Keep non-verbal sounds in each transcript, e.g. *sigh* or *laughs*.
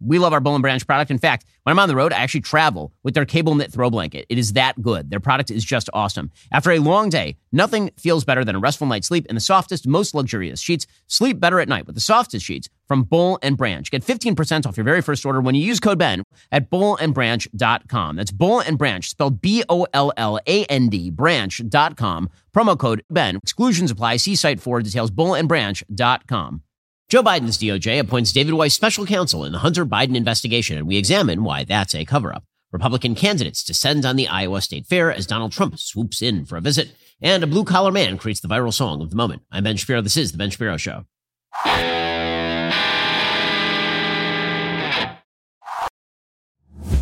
We love our Boll and Branch product. In fact, when I'm on the road, I actually travel with their cable knit throw blanket. It is that good. Their product is just awesome. After a long day, nothing feels better than a restful night's sleep in the softest, most luxurious sheets. Sleep better at night with the softest sheets from Boll and Branch. Get 15% off your very first order when you use code BEN at bollandbranch.com. That's Boll and Branch, spelled B O L L A N D, branch.com. Promo code BEN. Exclusions apply. See site for details. Bollandbranch.com. Joe Biden's DOJ appoints David Weiss special counsel in the Hunter Biden investigation, and we examine why that's a cover up. Republican candidates descend on the Iowa State Fair as Donald Trump swoops in for a visit, and a blue collar man creates the viral song of the moment. I'm Ben Shapiro. This is The Ben Shapiro Show.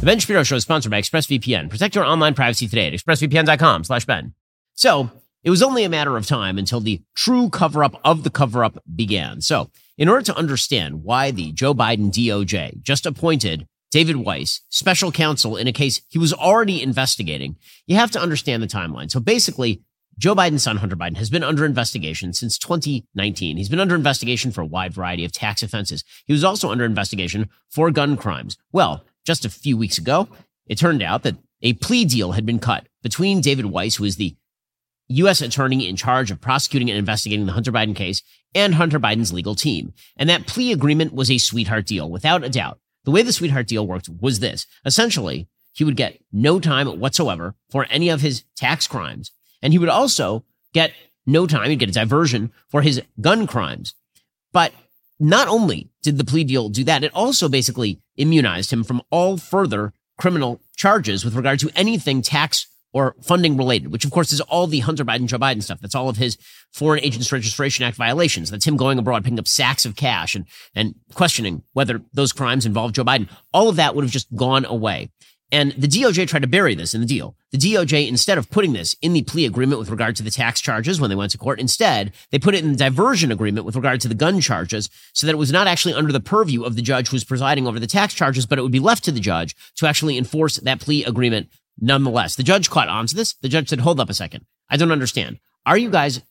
The Ben Shapiro Show is sponsored by ExpressVPN. Protect your online privacy today at expressvpn.com slash Ben. So, it was only a matter of time until the true cover up of the cover up began. So, in order to understand why the Joe Biden DOJ just appointed David Weiss special counsel in a case he was already investigating, you have to understand the timeline. So basically, Joe Biden's son, Hunter Biden, has been under investigation since 2019. He's been under investigation for a wide variety of tax offenses. He was also under investigation for gun crimes. Well, just a few weeks ago, it turned out that a plea deal had been cut between David Weiss, who is the U.S. attorney in charge of prosecuting and investigating the Hunter Biden case, and Hunter Biden's legal team. And that plea agreement was a sweetheart deal, without a doubt. The way the sweetheart deal worked was this. Essentially, he would get no time whatsoever for any of his tax crimes. And he would also get no time, he'd get a diversion for his gun crimes. But not only did the plea deal do that, it also basically immunized him from all further criminal charges with regard to anything tax or funding related, which of course is all the Hunter Biden, Joe Biden stuff. That's all of his Foreign Agents Registration Act violations. That's him going abroad, picking up sacks of cash and, and questioning whether those crimes involve Joe Biden. All of that would have just gone away. And the DOJ tried to bury this in the deal. The DOJ, instead of putting this in the plea agreement with regard to the tax charges when they went to court, instead, they put it in the diversion agreement with regard to the gun charges so that it was not actually under the purview of the judge who was presiding over the tax charges, but it would be left to the judge to actually enforce that plea agreement Nonetheless, the judge caught on to this. The judge said, hold up a second. I don't understand. Are you guys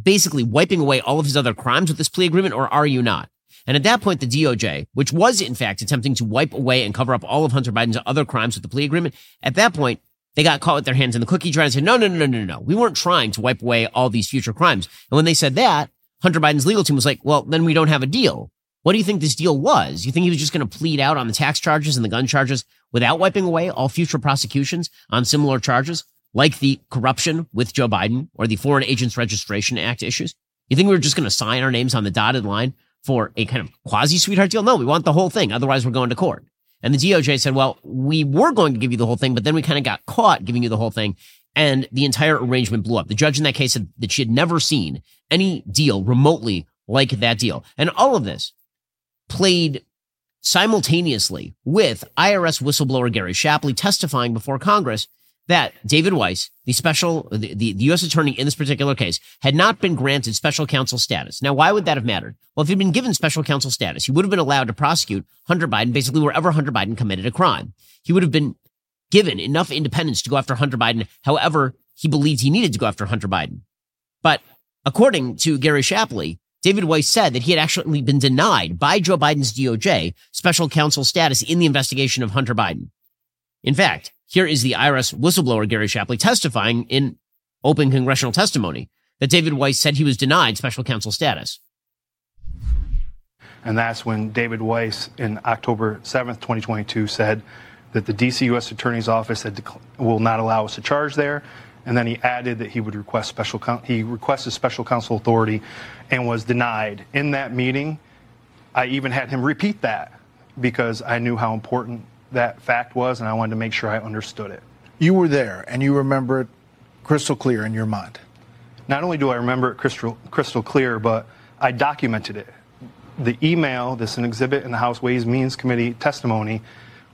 basically wiping away all of his other crimes with this plea agreement or are you not? And at that point, the DOJ, which was in fact attempting to wipe away and cover up all of Hunter Biden's other crimes with the plea agreement, at that point, they got caught with their hands in the cookie jar and said, no, no, no, no, no, no. We weren't trying to wipe away all these future crimes. And when they said that, Hunter Biden's legal team was like, well, then we don't have a deal. What do you think this deal was? You think he was just going to plead out on the tax charges and the gun charges without wiping away all future prosecutions on similar charges, like the corruption with Joe Biden or the Foreign Agents Registration Act issues? You think we were just going to sign our names on the dotted line for a kind of quasi sweetheart deal? No, we want the whole thing. Otherwise, we're going to court. And the DOJ said, well, we were going to give you the whole thing, but then we kind of got caught giving you the whole thing. And the entire arrangement blew up. The judge in that case said that she had never seen any deal remotely like that deal. And all of this played simultaneously with IRS whistleblower Gary Shapley testifying before Congress that David Weiss, the special, the, the, the, U.S. attorney in this particular case, had not been granted special counsel status. Now, why would that have mattered? Well, if he'd been given special counsel status, he would have been allowed to prosecute Hunter Biden basically wherever Hunter Biden committed a crime. He would have been given enough independence to go after Hunter Biden however he believed he needed to go after Hunter Biden. But according to Gary Shapley, David Weiss said that he had actually been denied by Joe Biden's DOJ special counsel status in the investigation of Hunter Biden. In fact, here is the IRS whistleblower Gary Shapley testifying in open congressional testimony that David Weiss said he was denied special counsel status. And that's when David Weiss, in October 7th, 2022, said that the DC U.S. Attorney's Office dec- will not allow us to charge there and then he added that he would request special he requested special counsel authority and was denied. In that meeting i even had him repeat that because i knew how important that fact was and i wanted to make sure i understood it. You were there and you remember it crystal clear in your mind. Not only do i remember it crystal, crystal clear but i documented it. The email, this an exhibit in the House Ways Means Committee testimony,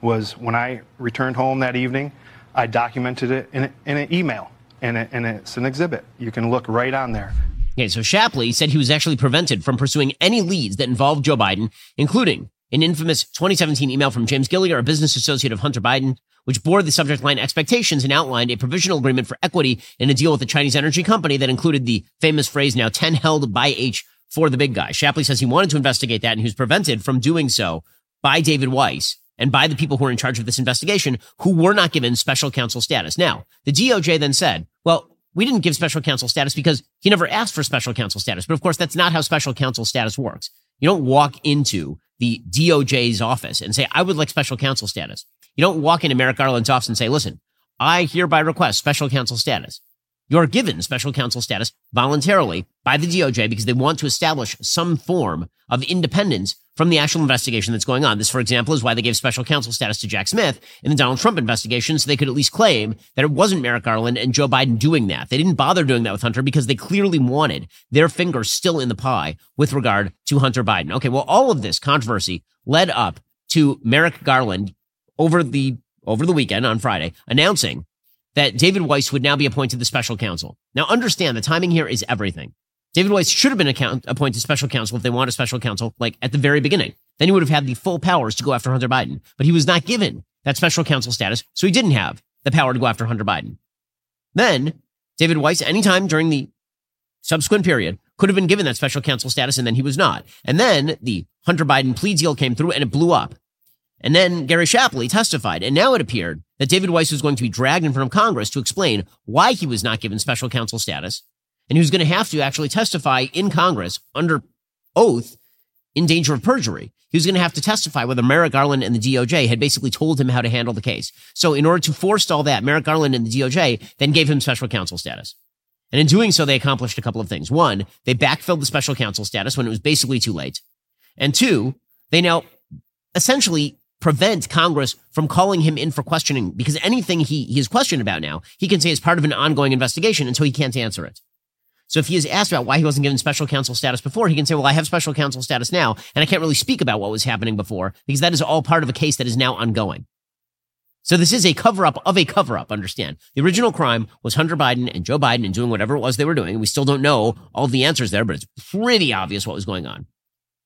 was when I returned home that evening, I documented it in, a, in an email, and, it, and it's an exhibit. You can look right on there. Okay, so Shapley said he was actually prevented from pursuing any leads that involved Joe Biden, including an infamous 2017 email from James Gilliar, a business associate of Hunter Biden, which bore the subject line expectations and outlined a provisional agreement for equity in a deal with a Chinese energy company that included the famous phrase now 10 held by H for the big guy. Shapley says he wanted to investigate that and he was prevented from doing so by David Weiss and by the people who are in charge of this investigation who were not given special counsel status. Now, the DOJ then said, well, we didn't give special counsel status because he never asked for special counsel status. But of course, that's not how special counsel status works. You don't walk into the DOJ's office and say, I would like special counsel status. You don't walk into Merrick Garland's office and say, listen, I hereby request special counsel status. You're given special counsel status voluntarily by the DOJ because they want to establish some form of independence from the actual investigation that's going on. This, for example, is why they gave special counsel status to Jack Smith in the Donald Trump investigation, so they could at least claim that it wasn't Merrick Garland and Joe Biden doing that. They didn't bother doing that with Hunter because they clearly wanted their fingers still in the pie with regard to Hunter Biden. Okay, well, all of this controversy led up to Merrick Garland over the over the weekend on Friday announcing that David Weiss would now be appointed the special counsel. Now, understand the timing here is everything. David Weiss should have been account- appointed special counsel if they want a special counsel, like at the very beginning. Then he would have had the full powers to go after Hunter Biden. But he was not given that special counsel status, so he didn't have the power to go after Hunter Biden. Then, David Weiss, anytime during the subsequent period, could have been given that special counsel status, and then he was not. And then the Hunter Biden plea deal came through and it blew up. And then Gary Shapley testified, and now it appeared that David Weiss was going to be dragged in front of Congress to explain why he was not given special counsel status, and he was going to have to actually testify in Congress under oath in danger of perjury. He was going to have to testify whether Merrick Garland and the DOJ had basically told him how to handle the case. So in order to forestall that, Merrick Garland and the DOJ then gave him special counsel status. And in doing so, they accomplished a couple of things. One, they backfilled the special counsel status when it was basically too late. And two, they now essentially prevent Congress from calling him in for questioning because anything he, he is questioned about now, he can say is part of an ongoing investigation until he can't answer it. So if he is asked about why he wasn't given special counsel status before, he can say, well, I have special counsel status now, and I can't really speak about what was happening before because that is all part of a case that is now ongoing. So this is a cover up of a cover up, understand. The original crime was Hunter Biden and Joe Biden and doing whatever it was they were doing. We still don't know all the answers there, but it's pretty obvious what was going on.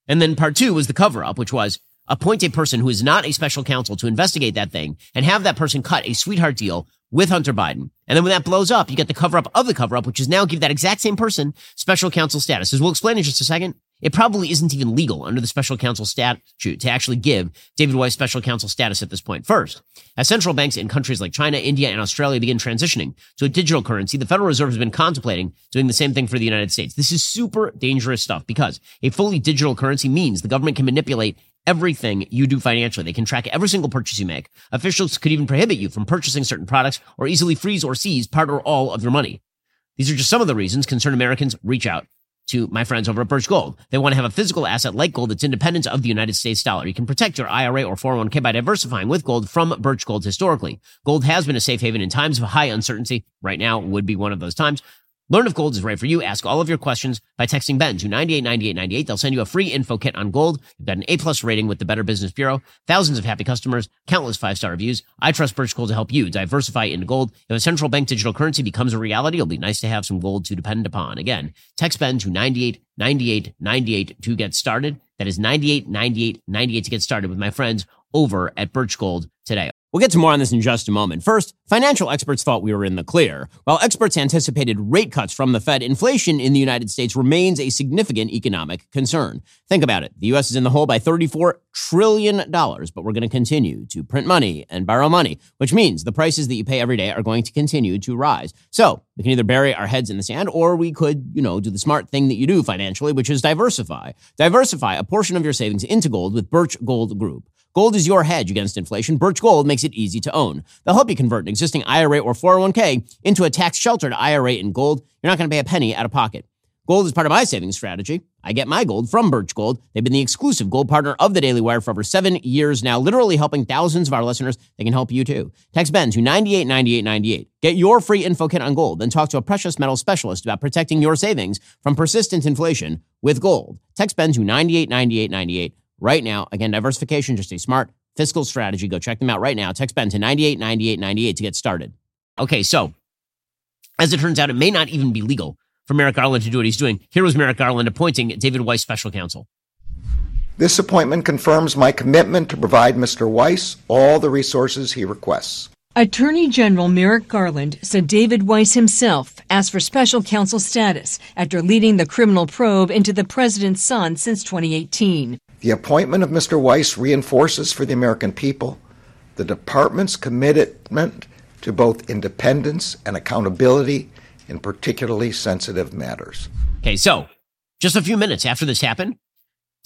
And then part two was the cover up, which was appoint a person who is not a special counsel to investigate that thing and have that person cut a sweetheart deal with Hunter Biden. And then when that blows up, you get the cover up of the cover up, which is now give that exact same person special counsel status. As we'll explain in just a second, it probably isn't even legal under the special counsel statute to actually give David Weiss special counsel status at this point. First, as central banks in countries like China, India, and Australia begin transitioning to a digital currency, the Federal Reserve has been contemplating doing the same thing for the United States. This is super dangerous stuff because a fully digital currency means the government can manipulate everything you do financially. They can track every single purchase you make. Officials could even prohibit you from purchasing certain products or easily freeze or seize part or all of your money. These are just some of the reasons concerned Americans reach out to my friends over at Birch Gold. They want to have a physical asset like gold that's independent of the United States dollar. You can protect your IRA or 401k by diversifying with gold from Birch Gold historically. Gold has been a safe haven in times of high uncertainty. Right now would be one of those times. Learn if gold is right for you. Ask all of your questions by texting Ben to 989898. They'll send you a free info kit on gold. You've got an A plus rating with the Better Business Bureau, thousands of happy customers, countless five star reviews. I trust Birch Gold to help you diversify into gold. If a central bank digital currency becomes a reality, it'll be nice to have some gold to depend upon. Again, text Ben to 989898 to get started. That is 989898 to get started with my friends over at Birch Gold today. We'll get to more on this in just a moment. First, financial experts thought we were in the clear. While experts anticipated rate cuts from the Fed, inflation in the United States remains a significant economic concern. Think about it. The U.S. is in the hole by $34 trillion, but we're going to continue to print money and borrow money, which means the prices that you pay every day are going to continue to rise. So we can either bury our heads in the sand or we could, you know, do the smart thing that you do financially, which is diversify. Diversify a portion of your savings into gold with Birch Gold Group. Gold is your hedge against inflation. Birch Gold makes it easy to own. They'll help you convert an existing IRA or 401k into a tax sheltered IRA in gold. You're not going to pay a penny out of pocket. Gold is part of my savings strategy. I get my gold from Birch Gold. They've been the exclusive gold partner of the Daily Wire for over seven years now, literally helping thousands of our listeners. They can help you too. Text Ben to 989898. Get your free info kit on gold, then talk to a precious metal specialist about protecting your savings from persistent inflation with gold. Text Ben to 989898 right now. Again, diversification, just a smart fiscal strategy. Go check them out right now. Text Ben to 989898 to get started. Okay, so as it turns out, it may not even be legal for Merrick Garland to do what he's doing. Here was Merrick Garland appointing David Weiss special counsel. This appointment confirms my commitment to provide Mr. Weiss all the resources he requests. Attorney General Merrick Garland said David Weiss himself asked for special counsel status after leading the criminal probe into the president's son since 2018. The appointment of Mr. Weiss reinforces for the American people the department's commitment to both independence and accountability in particularly sensitive matters. Okay, so just a few minutes after this happened,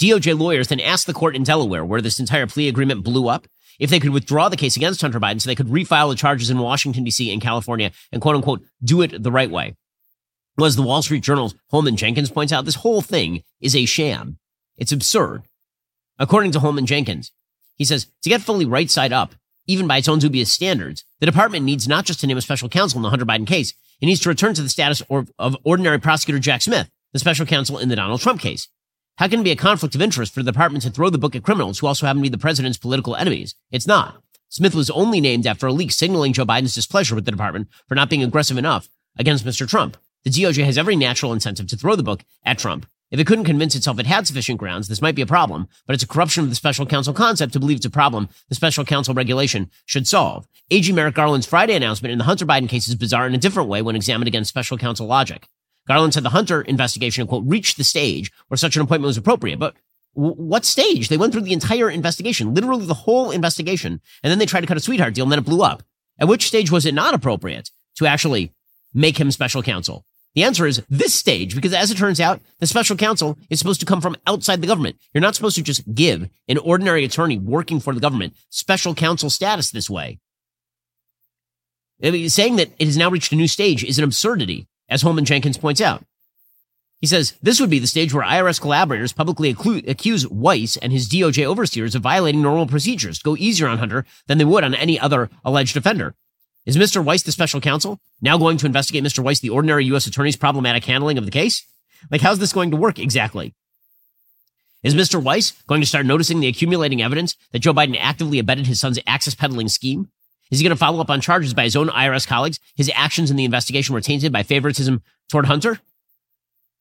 DOJ lawyers then asked the court in Delaware, where this entire plea agreement blew up, if they could withdraw the case against Hunter Biden so they could refile the charges in Washington, D.C. and California and quote unquote do it the right way. Well, as the Wall Street Journal's Holman Jenkins points out, this whole thing is a sham. It's absurd. According to Holman Jenkins, he says to get fully right side up, even by its own dubious standards, the department needs not just to name a special counsel in the Hunter Biden case, it needs to return to the status of ordinary prosecutor Jack Smith, the special counsel in the Donald Trump case. How can it be a conflict of interest for the department to throw the book at criminals who also happen to be the president's political enemies? It's not. Smith was only named after a leak signaling Joe Biden's displeasure with the department for not being aggressive enough against Mr. Trump. The DOJ has every natural incentive to throw the book at Trump. If it couldn't convince itself it had sufficient grounds, this might be a problem, but it's a corruption of the special counsel concept to believe it's a problem the special counsel regulation should solve. AG Merrick Garland's Friday announcement in the Hunter Biden case is bizarre in a different way when examined against special counsel logic. Garland said the Hunter investigation, quote, reached the stage where such an appointment was appropriate. But what stage? They went through the entire investigation, literally the whole investigation, and then they tried to cut a sweetheart deal and then it blew up. At which stage was it not appropriate to actually make him special counsel? The answer is this stage, because as it turns out, the special counsel is supposed to come from outside the government. You're not supposed to just give an ordinary attorney working for the government special counsel status this way. I mean, saying that it has now reached a new stage is an absurdity as Holman Jenkins points out. He says this would be the stage where IRS collaborators publicly accuse Weiss and his DOJ overseers of violating normal procedures to go easier on Hunter than they would on any other alleged offender. Is Mr. Weiss the special counsel now going to investigate Mr. Weiss, the ordinary U.S. attorney's problematic handling of the case? Like, how's this going to work exactly? Is Mr. Weiss going to start noticing the accumulating evidence that Joe Biden actively abetted his son's access peddling scheme? Is he going to follow up on charges by his own IRS colleagues? His actions in the investigation were tainted by favoritism toward Hunter?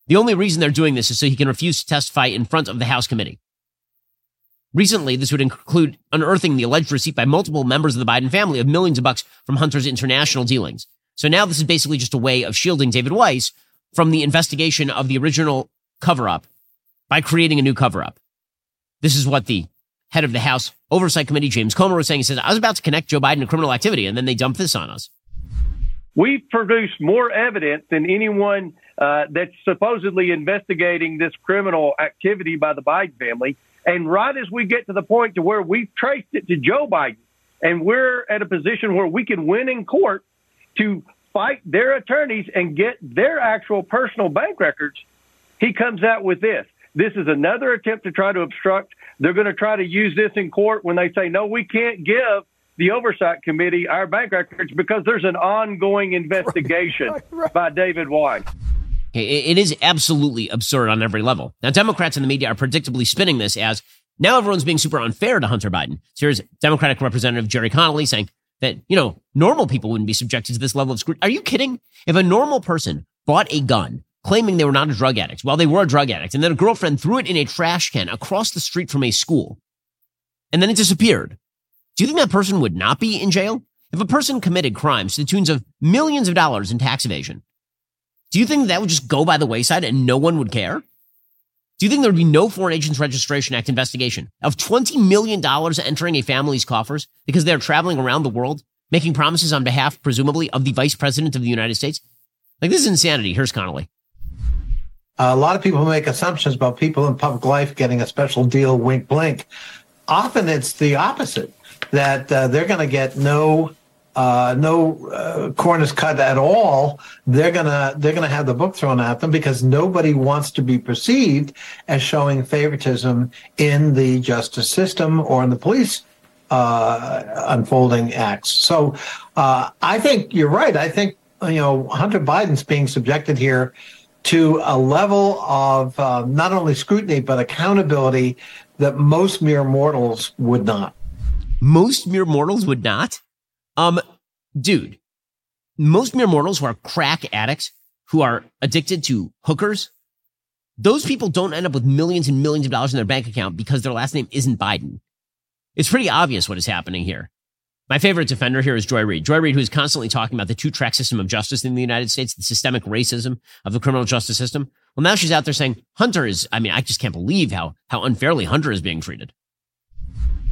The only reason they're doing this is so he can refuse to testify in front of the House committee. Recently, this would include unearthing the alleged receipt by multiple members of the Biden family of millions of bucks from Hunter's international dealings. So now this is basically just a way of shielding David Weiss from the investigation of the original cover up by creating a new cover up. This is what the head of the House Oversight Committee, James Comer, was saying. He says, I was about to connect Joe Biden to criminal activity, and then they dump this on us. We've produced more evidence than anyone uh, that's supposedly investigating this criminal activity by the Biden family. And right as we get to the point to where we've traced it to Joe Biden, and we're at a position where we can win in court to fight their attorneys and get their actual personal bank records, he comes out with this. This is another attempt to try to obstruct. They're going to try to use this in court when they say, no, we can't give the oversight committee our bank records because there's an ongoing *laughs* investigation right, right, right. by David Weiss. It is absolutely absurd on every level. Now, Democrats in the media are predictably spinning this as now everyone's being super unfair to Hunter Biden. So here's Democratic Representative Gerry Connolly saying that, you know, normal people wouldn't be subjected to this level of scrutiny. Are you kidding? If a normal person bought a gun claiming they were not a drug addict. Well, they were a drug addict. And then a girlfriend threw it in a trash can across the street from a school. And then it disappeared. Do you think that person would not be in jail? If a person committed crimes to the tunes of millions of dollars in tax evasion, do you think that would just go by the wayside and no one would care? Do you think there would be no Foreign Agents Registration Act investigation of $20 million entering a family's coffers because they're traveling around the world, making promises on behalf, presumably, of the Vice President of the United States? Like, this is insanity. Here's Connolly a lot of people make assumptions about people in public life getting a special deal, wink, blink. Often it's the opposite, that uh, they're going to get no uh, no uh, corners cut at all, they're gonna they're gonna have the book thrown at them because nobody wants to be perceived as showing favoritism in the justice system or in the police uh, unfolding acts. So uh, I think you're right. I think you know Hunter Biden's being subjected here to a level of uh, not only scrutiny but accountability that most mere mortals would not. Most mere mortals would not. Um, dude, most mere mortals who are crack addicts, who are addicted to hookers, those people don't end up with millions and millions of dollars in their bank account because their last name isn't Biden. It's pretty obvious what is happening here. My favorite defender here is Joy Reid. Joy Reid, who is constantly talking about the two track system of justice in the United States, the systemic racism of the criminal justice system. Well, now she's out there saying Hunter is, I mean, I just can't believe how, how unfairly Hunter is being treated.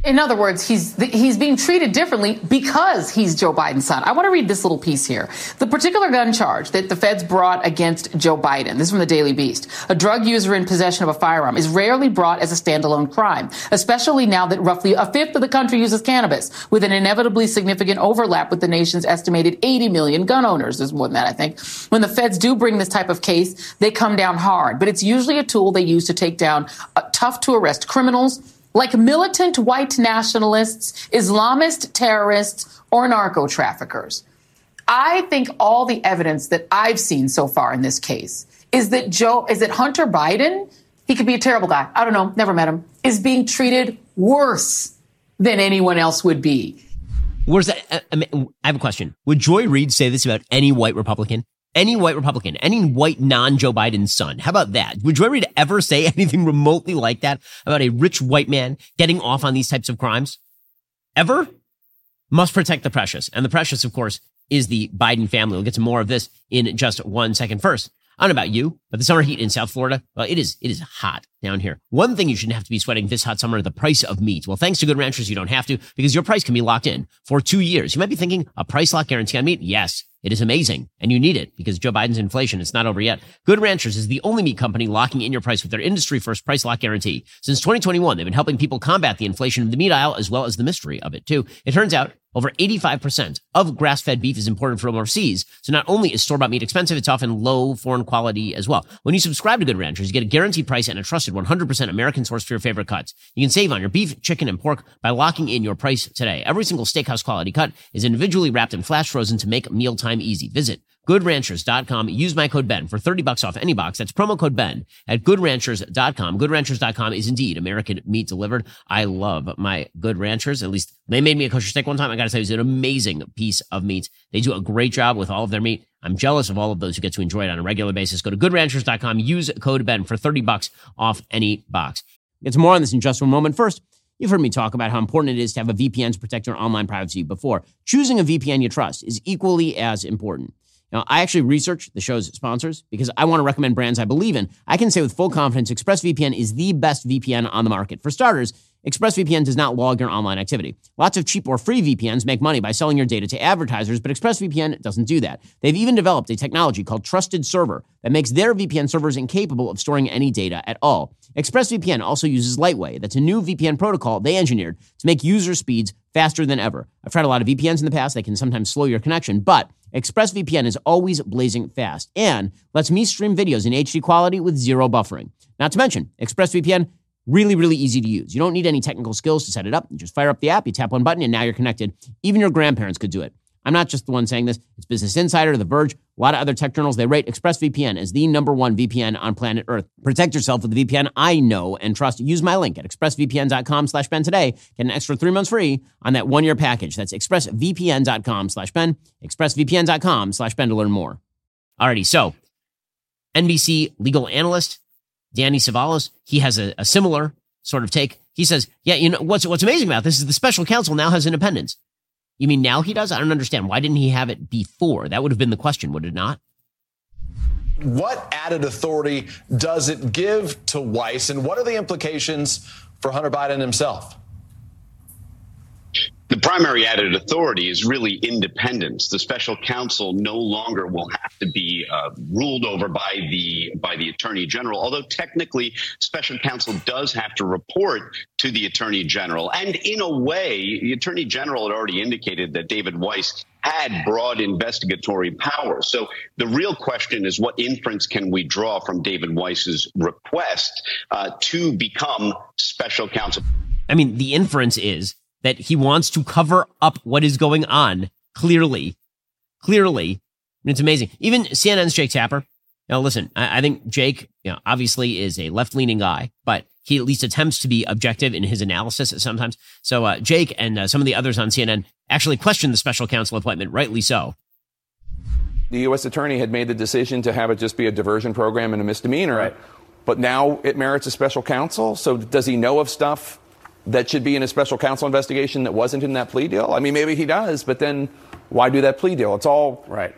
In other words, he's he's being treated differently because he's Joe Biden's son. I want to read this little piece here. The particular gun charge that the feds brought against Joe Biden, this is from the Daily Beast, a drug user in possession of a firearm, is rarely brought as a standalone crime, especially now that roughly a fifth of the country uses cannabis, with an inevitably significant overlap with the nation's estimated 80 million gun owners. There's more than that, I think. When the feds do bring this type of case, they come down hard, but it's usually a tool they use to take down uh, tough to arrest criminals like militant white nationalists, Islamist terrorists, or narco traffickers. I think all the evidence that I've seen so far in this case is that Joe, is that Hunter Biden, he could be a terrible guy. I don't know, never met him, is being treated worse than anyone else would be. Where's that? I, mean, I have a question. Would Joy Reid say this about any white Republican? Any white Republican, any white non Joe Biden son. How about that? Would you ever to ever say *laughs* anything remotely like that about a rich white man getting off on these types of crimes? Ever? Must protect the precious. And the precious, of course, is the Biden family. We'll get to more of this in just one second. First, I don't know about you, but the summer heat in South Florida, well, it is it is hot down here. One thing you shouldn't have to be sweating this hot summer: the price of meat. Well, thanks to Good Ranchers, you don't have to because your price can be locked in for two years. You might be thinking a price lock guarantee on meat. Yes, it is amazing, and you need it because Joe Biden's inflation is not over yet. Good Ranchers is the only meat company locking in your price with their industry first price lock guarantee. Since 2021, they've been helping people combat the inflation of the meat aisle as well as the mystery of it too. It turns out over 85% of grass fed beef is imported from overseas. So not only is store bought meat expensive, it's often low foreign quality as well. When you subscribe to Good Ranchers, you get a guaranteed price and a trusted 100% American source for your favorite cuts. You can save on your beef, chicken, and pork by locking in your price today. Every single steakhouse quality cut is individually wrapped and flash frozen to make mealtime easy. Visit goodranchers.com. Use my code Ben for 30 bucks off any box. That's promo code Ben at goodranchers.com. Goodranchers.com is indeed American meat delivered. I love my Good Ranchers. At least they made me a kosher steak one time. I got to say, it was an amazing piece of meat. They do a great job with all of their meat. I'm jealous of all of those who get to enjoy it on a regular basis. Go to goodranchers.com. Use code Ben for 30 bucks off any box. Get to more on this in just one moment. First, You've heard me talk about how important it is to have a VPN to protect your online privacy before. Choosing a VPN you trust is equally as important. Now, I actually research the show's sponsors because I want to recommend brands I believe in. I can say with full confidence ExpressVPN is the best VPN on the market. For starters, ExpressVPN does not log your online activity. Lots of cheap or free VPNs make money by selling your data to advertisers, but ExpressVPN doesn't do that. They've even developed a technology called Trusted Server that makes their VPN servers incapable of storing any data at all. ExpressVPN also uses Lightway. That's a new VPN protocol they engineered to make user speeds faster than ever. I've tried a lot of VPNs in the past. They can sometimes slow your connection, but ExpressVPN is always blazing fast and lets me stream videos in HD quality with zero buffering. Not to mention, ExpressVPN really, really easy to use. You don't need any technical skills to set it up. You just fire up the app, you tap one button, and now you're connected. Even your grandparents could do it. I'm not just the one saying this. It's Business Insider, The Verge, a lot of other tech journals. They rate ExpressVPN as the number one VPN on planet Earth. Protect yourself with the VPN I know and trust. Use my link at expressvpn.com slash Ben today. Get an extra three months free on that one-year package. That's expressvpn.com slash Ben, expressvpn.com slash Ben to learn more. Alrighty, so NBC legal analyst Danny Cevallos, he has a, a similar sort of take. He says, yeah, you know, what's, what's amazing about this is the special counsel now has independence. You mean now he does? I don't understand. Why didn't he have it before? That would have been the question, would it not? What added authority does it give to Weiss, and what are the implications for Hunter Biden himself? The primary added authority is really independence. The special counsel no longer will have to be uh, ruled over by the by the attorney general. Although technically, special counsel does have to report to the attorney general, and in a way, the attorney general had already indicated that David Weiss had broad investigatory power. So the real question is, what inference can we draw from David Weiss's request uh, to become special counsel? I mean, the inference is that he wants to cover up what is going on clearly. Clearly. And it's amazing. Even CNN's Jake Tapper. Now, listen, I, I think Jake, you know, obviously is a left leaning guy, but he at least attempts to be objective in his analysis sometimes. So, uh, Jake and uh, some of the others on CNN actually questioned the special counsel appointment, rightly so. The U.S. attorney had made the decision to have it just be a diversion program and a misdemeanor. Right. But now it merits a special counsel. So, does he know of stuff that should be in a special counsel investigation that wasn't in that plea deal? I mean, maybe he does, but then why do that plea deal? It's all right.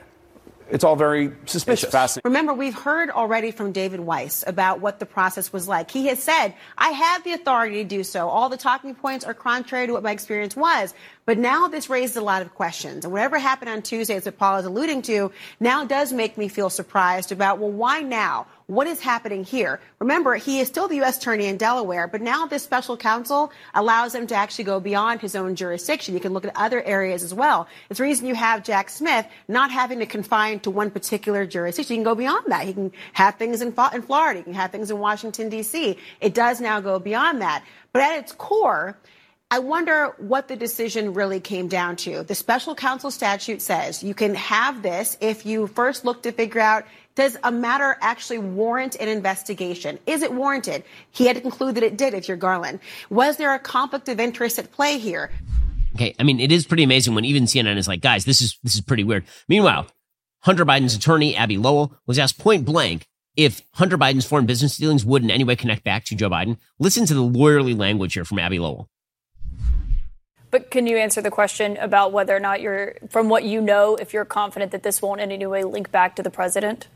It's all very suspicious. Remember, we've heard already from David Weiss about what the process was like. He has said, I have the authority to do so. All the talking points are contrary to what my experience was. But now this raises a lot of questions. And whatever happened on Tuesday, as Paul is alluding to, now does make me feel surprised about, well, why now? What is happening here? Remember, he is still the U.S. Attorney in Delaware, but now this special counsel allows him to actually go beyond his own jurisdiction. You can look at other areas as well. It's the reason you have Jack Smith not having to confine to one particular jurisdiction. He can go beyond that. He can have things in, in Florida. He can have things in Washington, D.C. It does now go beyond that. But at its core, I wonder what the decision really came down to. The special counsel statute says you can have this if you first look to figure out does a matter actually warrant an investigation? Is it warranted? He had to conclude that it did if you're Garland. Was there a conflict of interest at play here? Okay, I mean, it is pretty amazing when even CNN is like, guys, this is this is pretty weird. Meanwhile, Hunter Biden's attorney, Abbe Lowell, was asked point blank if Hunter Biden's foreign business dealings would in any way connect back to Joe Biden. Listen to the lawyerly language here from Abbe Lowell. But can you answer the question about whether or not you're, from what you know, if you're confident that this won't in any way link back to the president?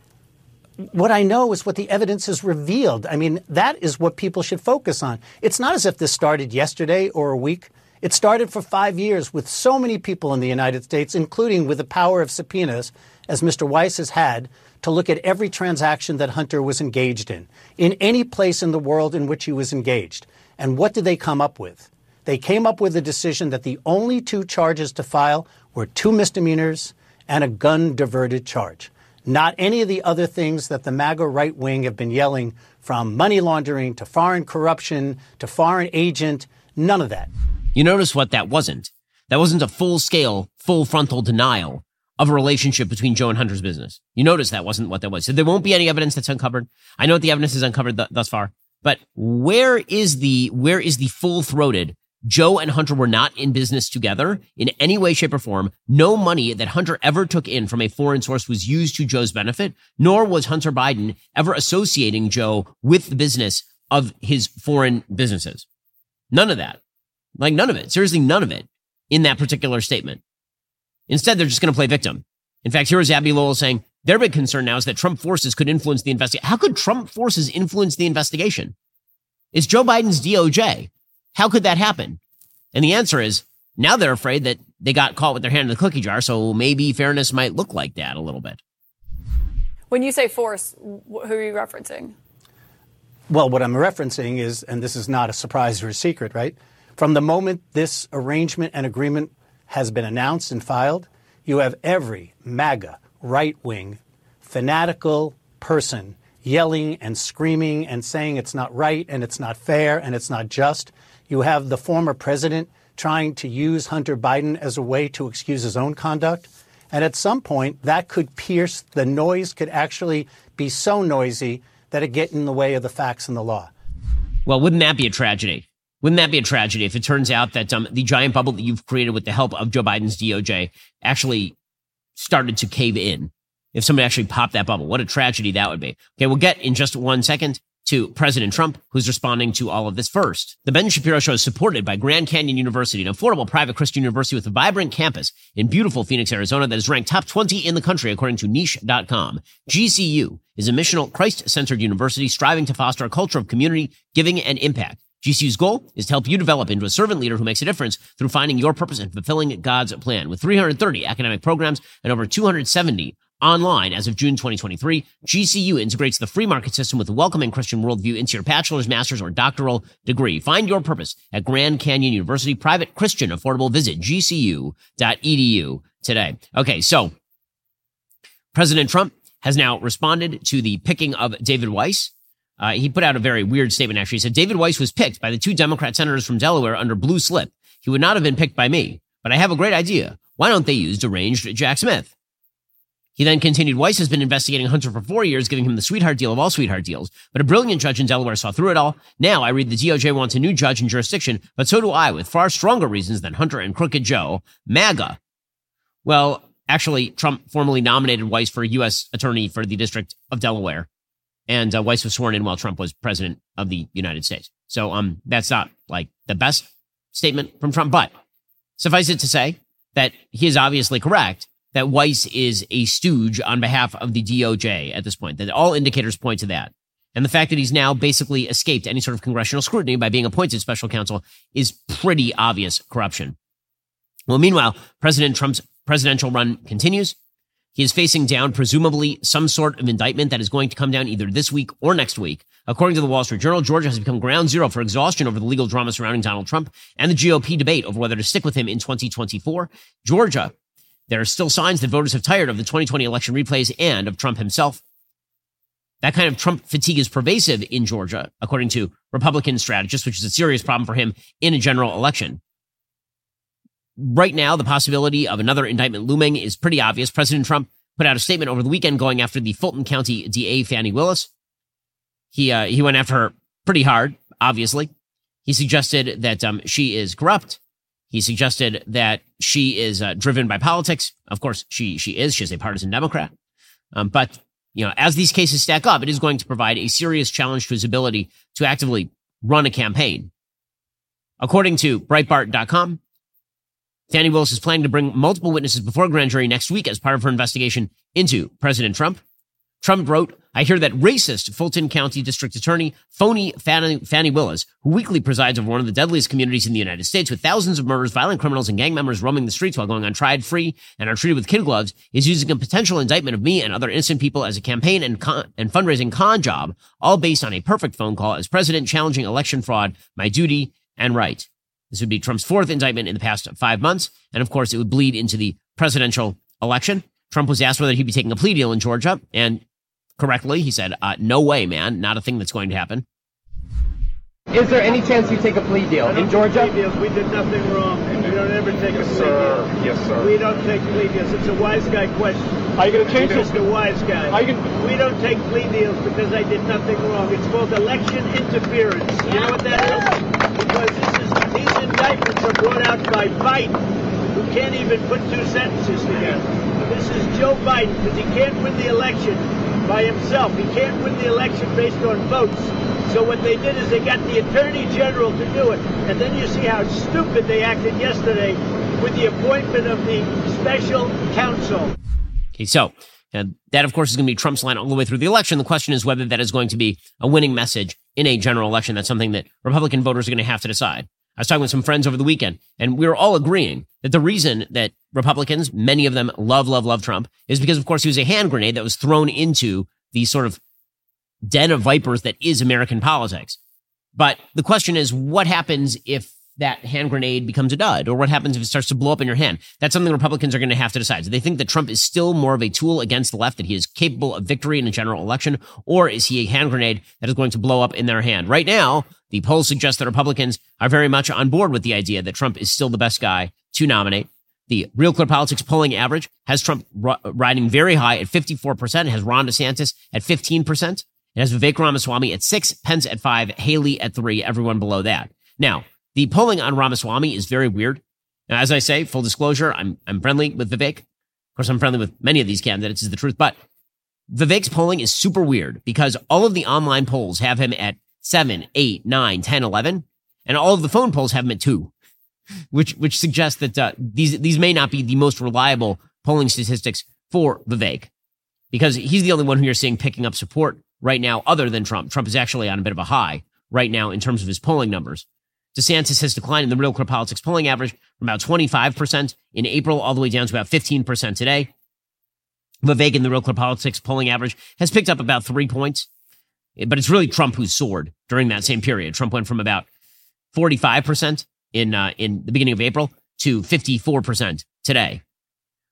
What I know is what the evidence has revealed. I mean, that is what people should focus on. It's not as if this started yesterday or a week. It started for five years with so many people in the United States, including with the power of subpoenas, as Mr. Weiss has had, to look at every transaction that Hunter was engaged in, in any place in the world in which he was engaged. And what did they come up with? They came up with a decision that the only two charges to file were two misdemeanors and a gun diverted charge. Not any of the other things that the MAGA right wing have been yelling from money laundering to foreign corruption to foreign agent, none of that. You notice what that wasn't. That wasn't a full scale, full frontal denial of a relationship between Joe and Hunter's business. You notice that wasn't what that was. So there won't be any evidence that's uncovered. I know what the evidence is uncovered th- thus far, but where is the, where is the full throated Joe and Hunter were not in business together in any way, shape, or form. No money that Hunter ever took in from a foreign source was used to Joe's benefit, nor was Hunter Biden ever associating Joe with the business of his foreign businesses. None of that. Like none of it. Seriously, none of it in that particular statement. Instead, they're just going to play victim. In fact, here is Abbe Lowell saying their big concern now is that Trump forces could influence the investigation. How could Trump forces influence the investigation? Is Joe Biden's DOJ how could that happen? And the answer is now they're afraid that they got caught with their hand in the cookie jar. So maybe fairness might look like that a little bit. When you say force, who are you referencing? Well, what I'm referencing is, and this is not a surprise or a secret, right? From the moment this arrangement and agreement has been announced and filed, you have every MAGA, right wing, fanatical person yelling and screaming and saying it's not right and it's not fair and it's not just. You have the former president trying to use Hunter Biden as a way to excuse his own conduct. And at some point, that could pierce, the noise could actually be so noisy that it get in the way of the facts and the law. Well, wouldn't that be a tragedy? Wouldn't that be a tragedy if it turns out that um, the giant bubble that you've created with the help of Joe Biden's DOJ actually started to cave in? If somebody actually popped that bubble, what a tragedy that would be. Okay, we'll get in just one second to President Trump, who's responding to all of this first. The Ben Shapiro Show is supported by Grand Canyon University, an affordable private Christian university with a vibrant campus in beautiful Phoenix, Arizona that is ranked top 20 in the country according to niche.com. GCU is a missional, Christ-centered university striving to foster a culture of community, giving, and impact. GCU's goal is to help you develop into a servant leader who makes a difference through finding your purpose and fulfilling God's plan. With 330 academic programs and over 270 online as of June 2023, GCU integrates the free market system with a welcoming Christian worldview into your bachelor's, master's, or doctoral degree. Find your purpose at Grand Canyon University, private Christian affordable. Visit gcu.edu today. Okay, so President Trump has now responded to the picking of David Weiss. Uh, he put out a very weird statement, actually. He said, David Weiss was picked by the two Democrat senators from Delaware under blue slip. He would not have been picked by me, but I have a great idea. Why don't they use deranged Jack Smith? He then continued, Weiss has been investigating Hunter for four years, giving him the sweetheart deal of all sweetheart deals. But a brilliant judge in Delaware saw through it all. Now I read the DOJ wants a new judge in jurisdiction, but so do I, with far stronger reasons than Hunter and Crooked Joe. MAGA. Well, actually, Trump formally nominated Weiss for U.S. attorney for the District of Delaware. And uh, Weiss was sworn in while Trump was president of the United States. So um, that's not like the best statement from Trump, but suffice it to say that he is obviously correct that Weiss is a stooge on behalf of the DOJ at this point, that all indicators point to that. And the fact that he's now basically escaped any sort of congressional scrutiny by being appointed special counsel is pretty obvious corruption. Well, meanwhile, President Trump's presidential run continues. He is facing down, presumably, some sort of indictment that is going to come down either this week or next week. According to the Wall Street Journal, Georgia has become ground zero for exhaustion over the legal drama surrounding Donald Trump and the GOP debate over whether to stick with him in 2024. Georgia there are still signs that voters have tired of the 2020 election replays and of Trump himself. That kind of Trump fatigue is pervasive in Georgia, according to Republican strategists, which is a serious problem for him in a general election. Right now, the possibility of another indictment looming is pretty obvious. President Trump put out a statement over the weekend going after the Fulton County DA, Fani Willis. He, uh, he went after her pretty hard, obviously. He suggested that um, she is corrupt. He suggested that she is uh, driven by politics. Of course, she she is. She's a partisan Democrat. Um, but you know, as these cases stack up, it is going to provide a serious challenge to his ability to actively run a campaign. According to Breitbart.com, Fani Willis is planning to bring multiple witnesses before a grand jury next week as part of her investigation into President Trump. Trump wrote, I hear that racist Fulton County District Attorney, phony Fani, Willis, who weekly presides over one of the deadliest communities in the United States with thousands of murders, violent criminals, and gang members roaming the streets while going untried, free, and are treated with kid gloves, is using a potential indictment of me and other innocent people as a campaign and, con- and fundraising con job, all based on a perfect phone call as president challenging election fraud, my duty and right. This would be Trump's fourth indictment in the past five months. And of course, it would bleed into the presidential election. Trump was asked whether he'd be taking a plea deal in Georgia, and correctly. He said, uh, no way, man. Not a thing that's going to happen. Is there any chance you take a plea deal in Georgia? Plea deals. We did nothing wrong. We don't ever take yes, a plea sir. deal. Yes, sir. We don't take plea deals. It's a wise guy question. Are you going to change this? Mr. Wise Guy. Are you gonna... We don't take plea deals because I did nothing wrong. It's called election interference. Yeah. You know what that is? Because this is these indictments are brought out by Biden, who can't even put two sentences together. This is Joe Biden because he can't win the election by himself. He can't win the election based on votes. So what they did is they got the attorney general to do it. And then you see how stupid they acted yesterday with the appointment of the special counsel. Okay, so and that, of course, is going to be Trump's line all the way through the election. The question is whether that is going to be a winning message in a general election. That's something that Republican voters are going to have to decide. I was talking with some friends over the weekend, and we were all agreeing that the reason that Republicans, many of them love, love, love Trump, is because, of course, he was a hand grenade that was thrown into the sort of den of vipers that is American politics. But the question is, what happens if that hand grenade becomes a dud? Or what happens if it starts to blow up in your hand? That's something Republicans are going to have to decide. Do they think that Trump is still more of a tool against the left, that he is capable of victory in a general election? Or is he a hand grenade that is going to blow up in their hand? Right now, the polls suggest that Republicans are very much on board with the idea that Trump is still the best guy to nominate. The Real Clear Politics polling average has Trump riding very high at 54%, has Ron DeSantis at 15%. It has Vivek Ramaswamy at six, Pence at five, Haley at three, everyone below that. Now, the polling on Ramaswamy is very weird. Now, as I say, full disclosure, I'm, I'm friendly with Vivek. Of course, I'm friendly with many of these candidates, is the truth. But Vivek's polling is super weird because all of the online polls have him at 7, 8, 9, 10, 11, and all of the phone polls have him at 2, which, which suggests that uh, these, these may not be the most reliable polling statistics for Vivek because he's the only one who you're seeing picking up support right now other than Trump. Trump is actually on a bit of a high right now in terms of his polling numbers. DeSantis has declined in the Real Clear Politics polling average from about 25% in April all the way down to about 15% today. Vivek in the Real Clear Politics polling average has picked up about three points, but it's really Trump who soared during that same period. Trump went from about 45% in, uh, in the beginning of April to 54% today.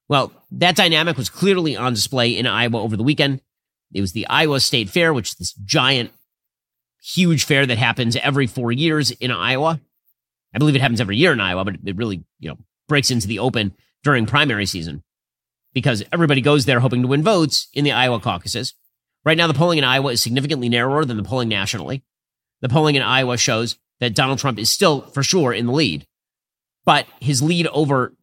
Well, that dynamic was clearly on display in Iowa over the weekend. It was the Iowa State Fair, which is this giant, huge fair that happens every four years in Iowa. I believe it happens every year in Iowa, but it really, you know, breaks into the open during primary season because everybody goes there hoping to win votes in the Iowa caucuses. Right now, the polling in Iowa is significantly narrower than the polling nationally. The polling in Iowa shows that Donald Trump is still for sure in the lead, but his lead over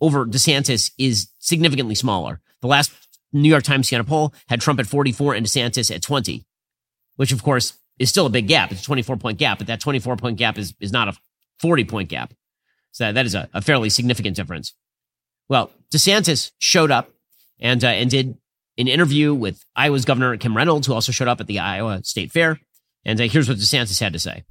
over DeSantis is significantly smaller. The last New York Times Siena poll had Trump at 44 and DeSantis at 20, which of course is still a big gap. It's a 24 point gap, but that 24 point gap is, is not a 40 point gap. So that is a, a fairly significant difference. Well, DeSantis showed up and, uh, and did an interview with Iowa's Governor Kim Reynolds, who also showed up at the Iowa State Fair. And uh, here's what DeSantis had to say.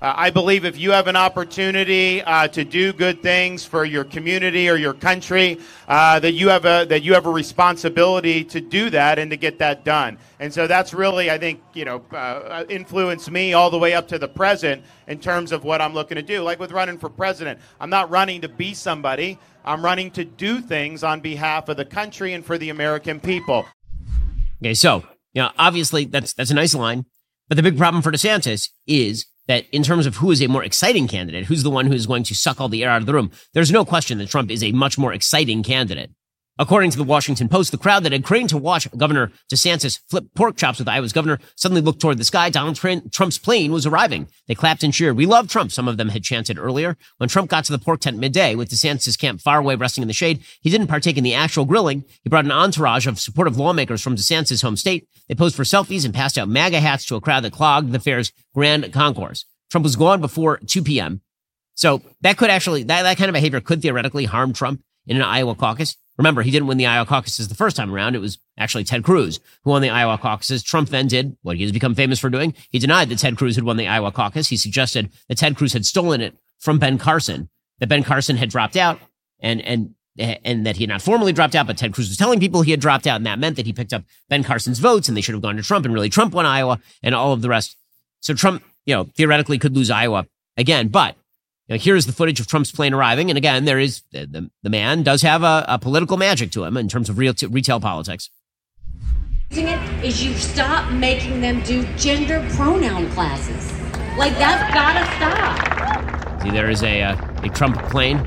Uh, I believe if you have an opportunity uh, to do good things for your community or your country, uh, that you have a that you have a responsibility to do that and to get that done. And so that's really, I think, you know, uh, influenced me all the way up to the present in terms of what I'm looking to do. Like with running for president, I'm not running to be somebody. I'm running to do things on behalf of the country and for the American people. Okay, so you know, obviously that's that's a nice line, but the big problem for DeSantis is that in terms of who is a more exciting candidate, who's the one who is going to suck all the air out of the room, there's no question that Trump is a much more exciting candidate. According to the Washington Post, the crowd that had craned to watch Governor DeSantis flip pork chops with Iowa's governor suddenly looked toward the sky. Donald Trump's plane was arriving. They clapped and cheered. We love Trump, some of them had chanted earlier. When Trump got to the pork tent midday with DeSantis' camp far away resting in the shade, he didn't partake in the actual grilling. He brought an entourage of supportive lawmakers from DeSantis' home state. They posed for selfies and passed out MAGA hats to a crowd that clogged the fair's grand concourse. Trump was gone before 2 p.m. So that could actually, that, that kind of behavior could theoretically harm Trump in an Iowa caucus. Remember, he didn't win the Iowa caucuses the first time around. It was actually Ted Cruz who won the Iowa caucuses. Trump then did what he has become famous for doing. He denied that Ted Cruz had won the Iowa caucus. He suggested that Ted Cruz had stolen it from Ben Carson, that Ben Carson had dropped out and, and, and that he had not formally dropped out, but Ted Cruz was telling people he had dropped out. And that meant that he picked up Ben Carson's votes and they should have gone to Trump and really Trump won Iowa and all of the rest. So Trump you know, theoretically could lose Iowa again. But here's the footage of Trump's plane arriving. And again, there is the, the, man does have a, a, political magic to him in terms of real t- retail politics. It is you stop making them do gender pronoun classes. Like that's gotta stop. See, there is a uh, a Trump plane.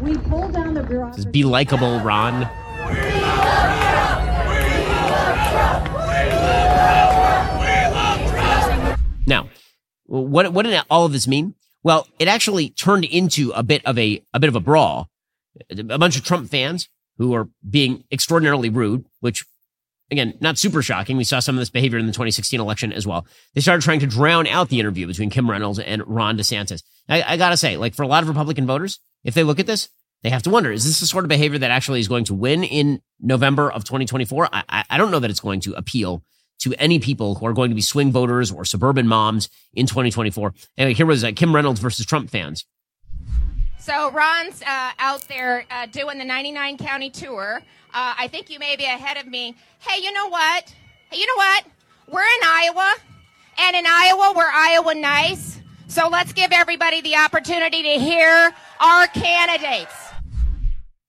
We pull down the bureaucracy. Be likable, Ron. Now, what what did all of this mean? Well, it actually turned into a bit of a a bit of a brawl. A bunch of Trump fans who are being extraordinarily rude, which again, not super shocking. We saw some of this behavior in the 2016 election as well. They started trying to drown out the interview between Kim Reynolds and Ron DeSantis. I, I gotta say, like for a lot of Republican voters, if they look at this, they have to wonder: Is this the sort of behavior that actually is going to win in November of 2024? I, I don't know that it's going to appeal to any people who are going to be swing voters or suburban moms in 2024. Anyway, here was uh, Kim Reynolds versus Trump fans. So Ron's uh, out there uh, doing the 99 county tour. Uh, I think you may be ahead of me. Hey, you know what? Hey, you know what? We're in Iowa, and in Iowa, we're Iowa nice. So let's give everybody the opportunity to hear our candidates.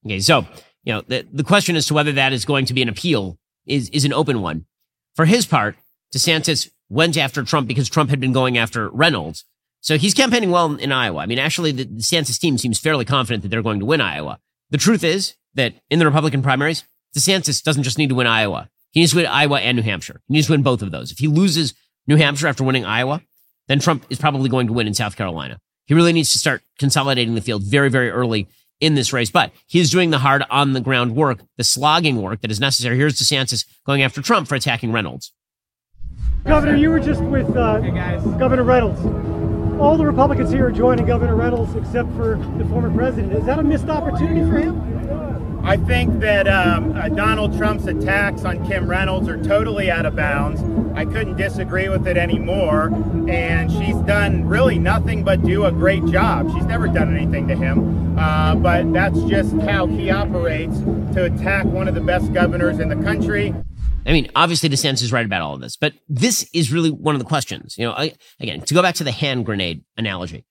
Okay, so you know the the question as to whether that is going to be an appeal is is an open one. For his part, DeSantis went after Trump because Trump had been going after Reynolds. So he's campaigning well in Iowa. I mean, actually, the DeSantis team seems fairly confident that they're going to win Iowa. The truth is that in the Republican primaries, DeSantis doesn't just need to win Iowa. He needs to win Iowa and New Hampshire. He needs to win both of those. If he loses New Hampshire after winning Iowa, then Trump is probably going to win in South Carolina. He really needs to start consolidating the field very, very early in this race, but he's doing the hard on the ground work, the slogging work that is necessary. Here's DeSantis going after Trump for attacking Reynolds. Governor, you were just with uh, Governor Reynolds. All the Republicans here are joining Governor Reynolds except for the former president. Is that a missed opportunity for him? I think that um, uh, Donald Trump's attacks on Kim Reynolds are totally out of bounds. I couldn't disagree with it anymore. And she's done really nothing but do a great job. She's never done anything to him, uh, but that's just how he operates to attack one of the best governors in the country. I mean, obviously DeSantis is right about all of this, but this is really one of the questions. You know, I, again, to go back to the hand grenade analogy,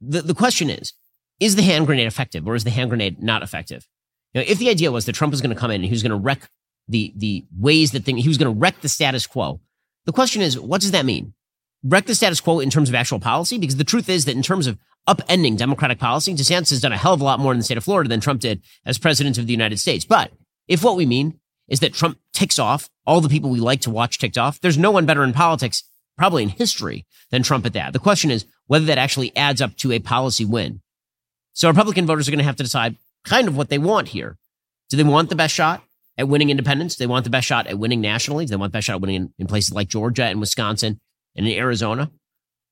the, the question is, is the hand grenade effective or is the hand grenade not effective? Know, if the idea was that Trump was going to come in and he was going to wreck the, the ways that thing, he was going to wreck the status quo, the question is, what does that mean? Wreck the status quo in terms of actual policy? Because the truth is that in terms of upending Democratic policy, DeSantis has done a hell of a lot more in the state of Florida than Trump did as president of the United States. But if what we mean is that Trump ticks off all the people we like to watch ticked off. There's no one better in politics, probably in history, than Trump at that. The question is whether that actually adds up to a policy win. So Republican voters are going to have to decide kind of what they want here. Do they want the best shot at winning independents? Do they want the best shot at winning nationally? Do they want the best shot at winning in, in places like Georgia and Wisconsin and in Arizona?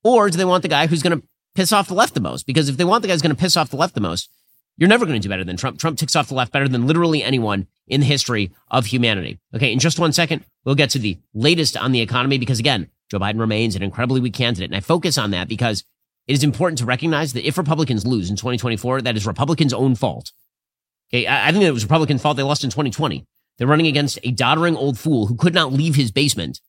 Or do they want the guy who's going to piss off the left the most? Because if they want the guy who's going to piss off the left the most, you're never going to do better than Trump. Trump ticks off the left better than literally anyone in the history of humanity. Okay, in just one second, we'll get to the latest on the economy because, again, Joe Biden remains an incredibly weak candidate. And I focus on that because it is important to recognize that if Republicans lose in 2024, that is Republicans' own fault. Okay, I, I think it was Republicans' fault they lost in 2020. They're running against a doddering old fool who could not leave his basement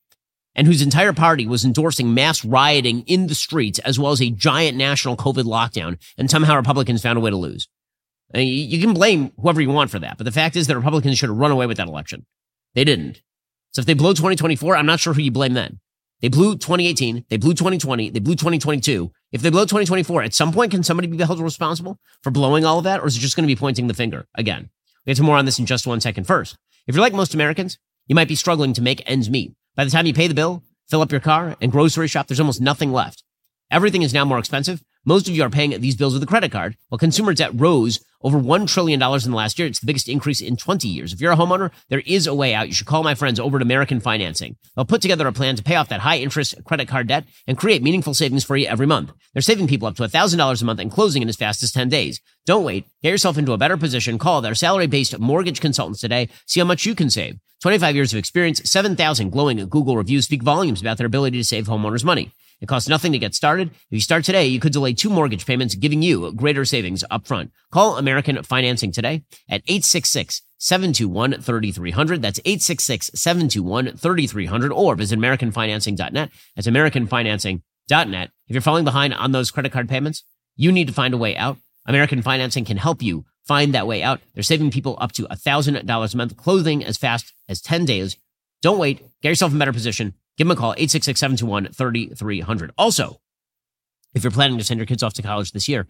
and whose entire party was endorsing mass rioting in the streets as well as a giant national COVID lockdown. And somehow Republicans found a way to lose. You can blame whoever you want for that, but the fact is that Republicans should have run away with that election. They didn't. So if they blow 2024, I'm not sure who you blame then. They blew 2018, they blew 2020, they blew 2022. If they blow 2024, at some point, can somebody be held responsible for blowing all of that, or is it just going to be pointing the finger again? We'll get to more on this in just one second. First, if you're like most Americans, you might be struggling to make ends meet. By the time you pay the bill, fill up your car, and grocery shop, there's almost nothing left. Everything is now more expensive. Most of you are paying these bills with a credit card, while consumer debt rose over $1 trillion in the last year. It's the biggest increase in 20 years. If you're a homeowner, there is a way out. You should call my friends over at American Financing. They'll put together a plan to pay off that high interest credit card debt and create meaningful savings for you every month. They're saving people up to $1,000 a month and closing in as fast as 10 days. Don't wait. Get yourself into a better position. Call their salary based mortgage consultants today. See how much you can save. 25 years of experience, 7,000 glowing Google reviews speak volumes about their ability to save homeowners money. It costs nothing to get started. If you start today, you could delay two mortgage payments, giving you greater savings up front. Call American Financing today at 866 721 3300. That's 866 721 3300 or visit AmericanFinancing.net. That's AmericanFinancing.net. If you're falling behind on those credit card payments, you need to find a way out. American Financing can help you find that way out. They're saving people up to $1,000 a month, clothing as fast as 10 days. Don't wait. Get yourself in a better position. Give them a call, 866 721 3300. Also, if you're planning to send your kids off to college this year,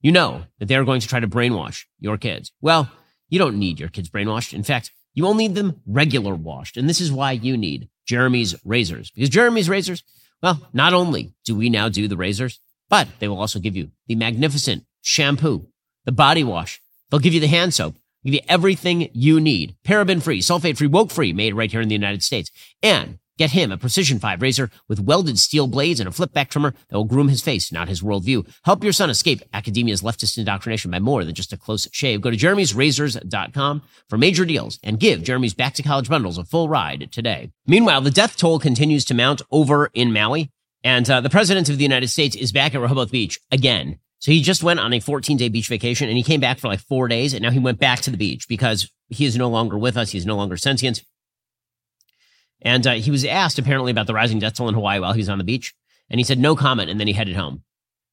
you know that they're going to try to brainwash your kids. Well, you don't need your kids brainwashed. In fact, you only need them regular washed. And this is why you need Jeremy's razors. Because Jeremy's razors, well, not only do we now do the razors, but they will also give you the magnificent shampoo, the body wash. They'll give you the hand soap, give you everything you need. Paraben free, sulfate free, woke free, made right here in the United States. And Get him a Precision 5 razor with welded steel blades and a flip back trimmer that will groom his face, not his worldview. Help your son escape academia's leftist indoctrination by more than just a close shave. Go to jeremy'srazors.com for major deals and give Jeremy's Back to College bundles a full ride today. Meanwhile, the death toll continues to mount over in Maui, and uh, the president of the United States is back at Rehoboth Beach again. So he just went on a 14 day beach vacation and he came back for like four days and now he went back to the beach because he is no longer with us. He's no longer sentient. And uh, he was asked apparently about the rising death toll in Hawaii while he was on the beach. And he said no comment. And then he headed home.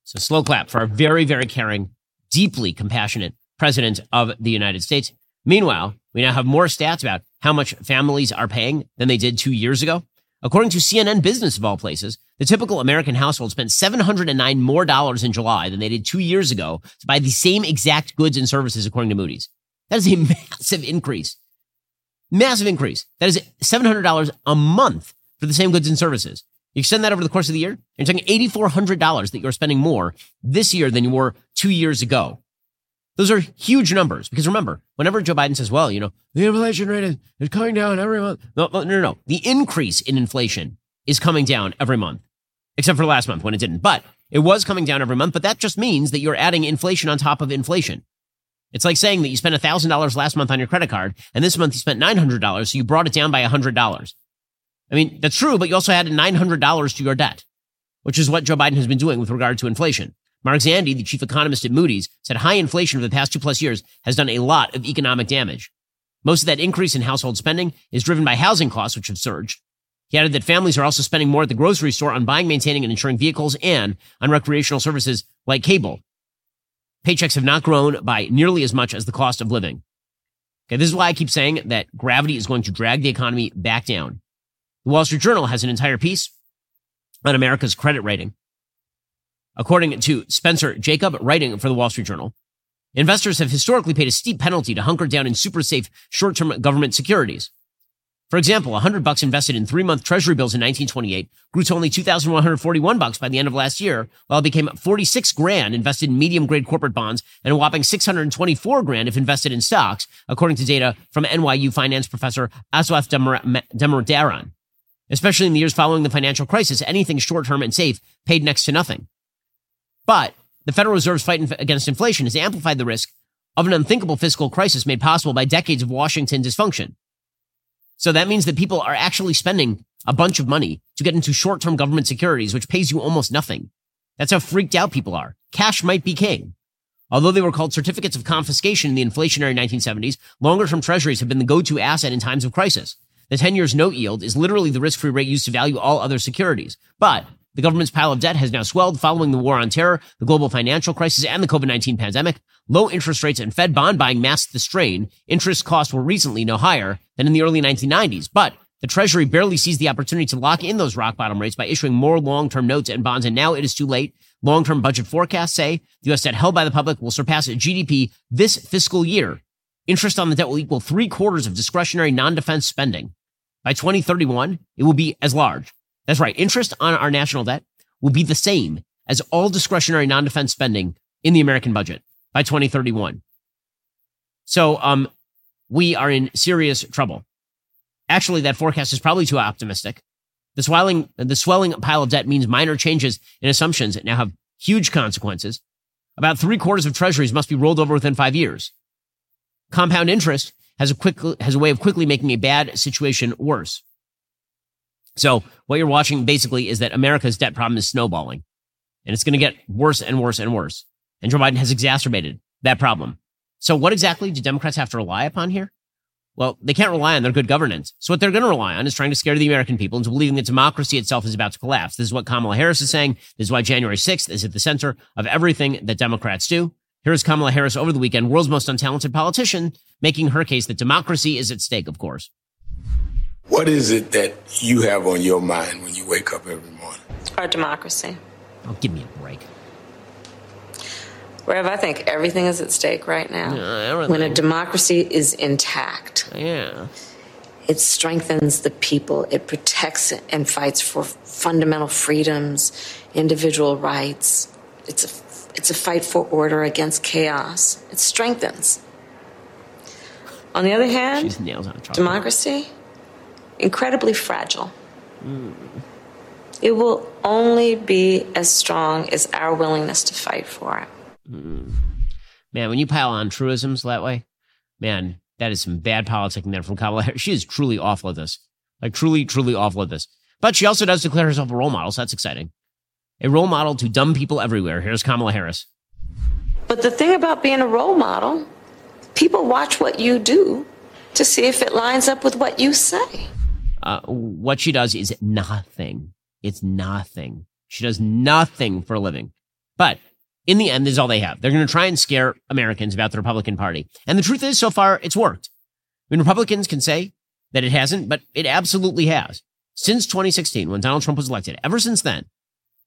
So slow clap for a very, very caring, deeply compassionate president of the United States. Meanwhile, we now have more stats about how much families are paying than they did two years ago. According to CNN Business of all places, the typical American household spent 709 more dollars in July than they did two years ago to buy the same exact goods and services, according to Moody's. That is a *laughs* massive increase Massive increase. That is $700 a month for the same goods and services. You extend that over the course of the year, you're talking $8,400 that you're spending more this year than you were two years ago. Those are huge numbers because remember, whenever Joe Biden says, well, you know, the inflation rate is, is coming down every month. No, no, no, no. The increase in inflation is coming down every month, except for last month when it didn't. But it was coming down every month. But that just means that you're adding inflation on top of inflation. It's like saying that you spent $1,000 last month on your credit card and this month you spent $900, so you brought it down by $100. I mean, that's true, but you also added $900 to your debt, which is what Joe Biden has been doing with regard to inflation. Mark Zandi, the chief economist at Moody's, said high inflation over the past two plus years has done a lot of economic damage. Most of that increase in household spending is driven by housing costs, which have surged. He added that families are also spending more at the grocery store on buying, maintaining, and insuring vehicles and on recreational services like cable. Paychecks have not grown by nearly as much as the cost of living. Okay, this is why I keep saying that gravity is going to drag the economy back down. The Wall Street Journal has an entire piece on America's credit rating. According to Spencer Jakab, writing for the Wall Street Journal, investors have historically paid a steep penalty to hunker down in super safe short-term government securities. For example, 100 bucks invested in three-month treasury bills in 1928 grew to only 2,141 bucks by the end of last year, while it became 46 grand invested in medium-grade corporate bonds and a whopping 624 grand if invested in stocks, according to data from NYU finance professor Aswath Damodaran. Especially in the years following the financial crisis, anything short-term and safe paid next to nothing. But the Federal Reserve's fight against inflation has amplified the risk of an unthinkable fiscal crisis made possible by decades of Washington dysfunction. So that means that people are actually spending a bunch of money to get into short-term government securities, which pays you almost nothing. That's how freaked out people are. Cash might be king. Although they were called certificates of confiscation in the inflationary 1970s, longer-term treasuries have been the go-to asset in times of crisis. The 10 years note yield is literally the risk-free rate used to value all other securities. But the government's pile of debt has now swelled following the war on terror, the global financial crisis, and the COVID-19 pandemic. Low interest rates and Fed bond buying masked the strain. Interest costs were recently no higher than in the early 1990s, but the Treasury barely seized the opportunity to lock in those rock bottom rates by issuing more long-term notes and bonds, and now it is too late. Long-term budget forecasts say the U.S. debt held by the public will surpass GDP this fiscal year. Interest on the debt will equal three quarters of discretionary non-defense spending. By 2031, it will be as large. That's right. Interest on our national debt will be the same as all discretionary non-defense spending in the American budget by 2031. So, um, we are in serious trouble. Actually, that forecast is probably too optimistic. The swelling, the swelling pile of debt means minor changes in assumptions that now have huge consequences. About three quarters of treasuries must be rolled over within five years. Compound interest has a quick, has a way of quickly making a bad situation worse. So what you're watching basically is that America's debt problem is snowballing and it's going to get worse and worse and worse. And Joe Biden has exacerbated that problem. So what exactly do Democrats have to rely upon here? Well, they can't rely on their good governance. So what they're going to rely on is trying to scare the American people into believing that democracy itself is about to collapse. This is what Kamala Harris is saying. This is why January 6th is at the center of everything that Democrats do. Here's Kamala Harris over the weekend, world's most untalented politician, making her case that democracy is at stake, of course. What is it that you have on your mind when you wake up every morning? Our democracy. Oh, give me a break. Rev, I think everything is at stake right now. when a democracy is intact, yeah, it strengthens the people. It protects and fights for fundamental freedoms, individual rights. It's a it's a fight for order against chaos. It strengthens. On the other hand, democracy incredibly fragile. Mm. It will only be as strong as our willingness to fight for it. Mm. Man, when you pile on truisms that way, man, that is some bad politicking there from Kamala Harris. *laughs* She is truly awful at this. Like, truly, truly awful at this. But she also does declare herself a role model, so that's exciting. A role model to dumb people everywhere. Here's Kamala Harris. But the thing about being a role model, people watch what you do to see if it lines up with what you say. Uh, what she does is nothing. It's nothing. She does nothing for a living. But in the end, this is all they have. They're going to try and scare Americans about the Republican Party. And the truth is, so far, it's worked. I mean, Republicans can say that it hasn't, but it absolutely has. Since 2016, when Donald Trump was elected, ever since then,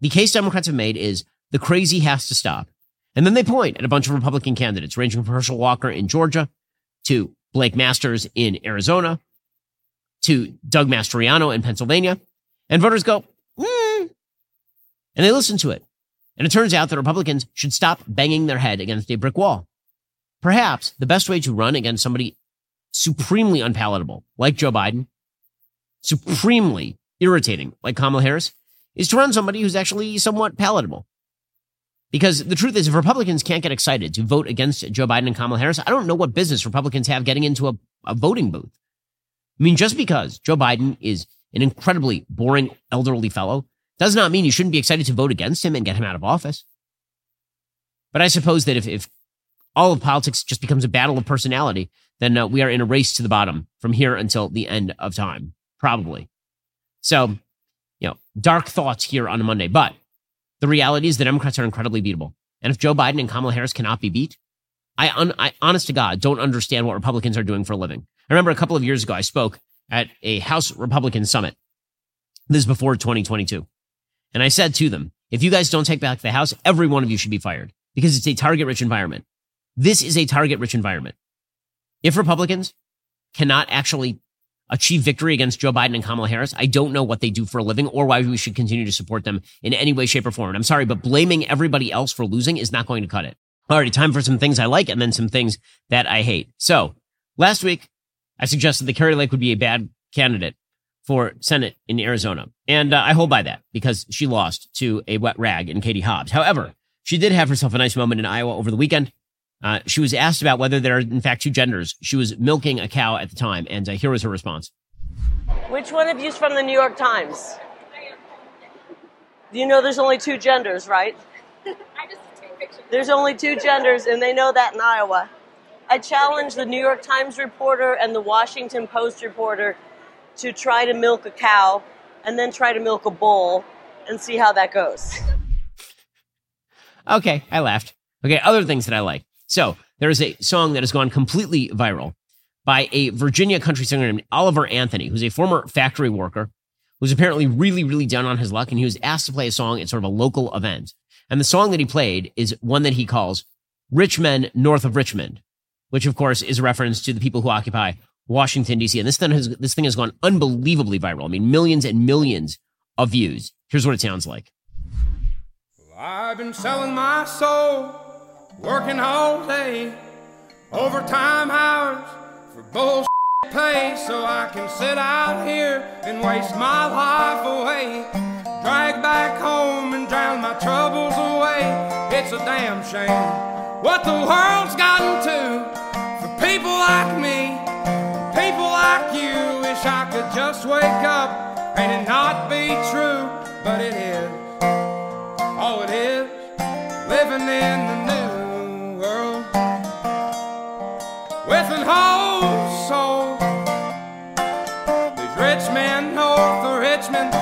the case Democrats have made is the crazy has to stop. And then they point at a bunch of Republican candidates, ranging from Herschel Walker in Georgia to Blake Masters in Arizona to Doug Mastriano in Pennsylvania. And voters go, mm, and they listen to it. And it turns out that Republicans should stop banging their head against a brick wall. Perhaps the best way to run against somebody supremely unpalatable, like Joe Biden, supremely irritating, like Kamala Harris, is to run somebody who's actually somewhat palatable. Because the truth is, if Republicans can't get excited to vote against Joe Biden and Kamala Harris, I don't know what business Republicans have getting into a, a voting booth. I mean, just because Joe Biden is an incredibly boring elderly fellow, does not mean you shouldn't be excited to vote against him and get him out of office. But I suppose that if, if all of politics just becomes a battle of personality, then uh, we are in a race to the bottom from here until the end of time, probably. So, you know, dark thoughts here on a Monday. But the reality is the Democrats are incredibly beatable. And if Joe Biden and Kamala Harris cannot be beat, I, un, I honest to God don't understand what Republicans are doing for a living. I remember a couple of years ago, I spoke at a House Republican summit. This is before 2022. And I said to them, if you guys don't take back the House, every one of you should be fired because it's a target rich environment. This is a target rich environment. If Republicans cannot actually achieve victory against Joe Biden and Kamala Harris, I don't know what they do for a living or why we should continue to support them in any way, shape, or form. I'm sorry, but blaming everybody else for losing is not going to cut it. Alrighty, time for some things I like and then some things that I hate. So last week, I suggested that Kari Lake would be a bad candidate for Senate in Arizona. And uh, I hold by that because she lost to a wet rag in Katie Hobbs. However, she did have herself a nice moment in Iowa over the weekend. Uh, she was asked about whether there are, in fact, two genders. She was milking a cow at the time, and uh, here was her response. Which one of you is from the New York Times? You know there's only two genders, right? *laughs* There's only two genders, and they know that in Iowa. I challenge the New York Times reporter and the Washington Post reporter to try to milk a cow and then try to milk a bull and see how that goes. Okay, I laughed. Okay, other things that I like. So there is a song that has gone completely viral by a Virginia country singer named Oliver Anthony, who's a former factory worker who's apparently really, really down on his luck. And he was asked to play a song at sort of a local event. And the song that he played is one that he calls Rich Men North of Richmond, which of course is a reference to the people who occupy Washington, D.C. And this thing has, this thing has gone unbelievably viral. I mean, millions and millions of views. Here's what it sounds like. I've been selling my soul, working all day, overtime hours for bullshit pay, so I can sit out here and waste my life away. Drag back home and drown my troubles away. It's a damn shame what the world's gotten to for people like me, people like you. Wish I could just wake up and it not be true, but it is. All it is, living in the new world with an whole soul. These rich men oh, north of Richmond,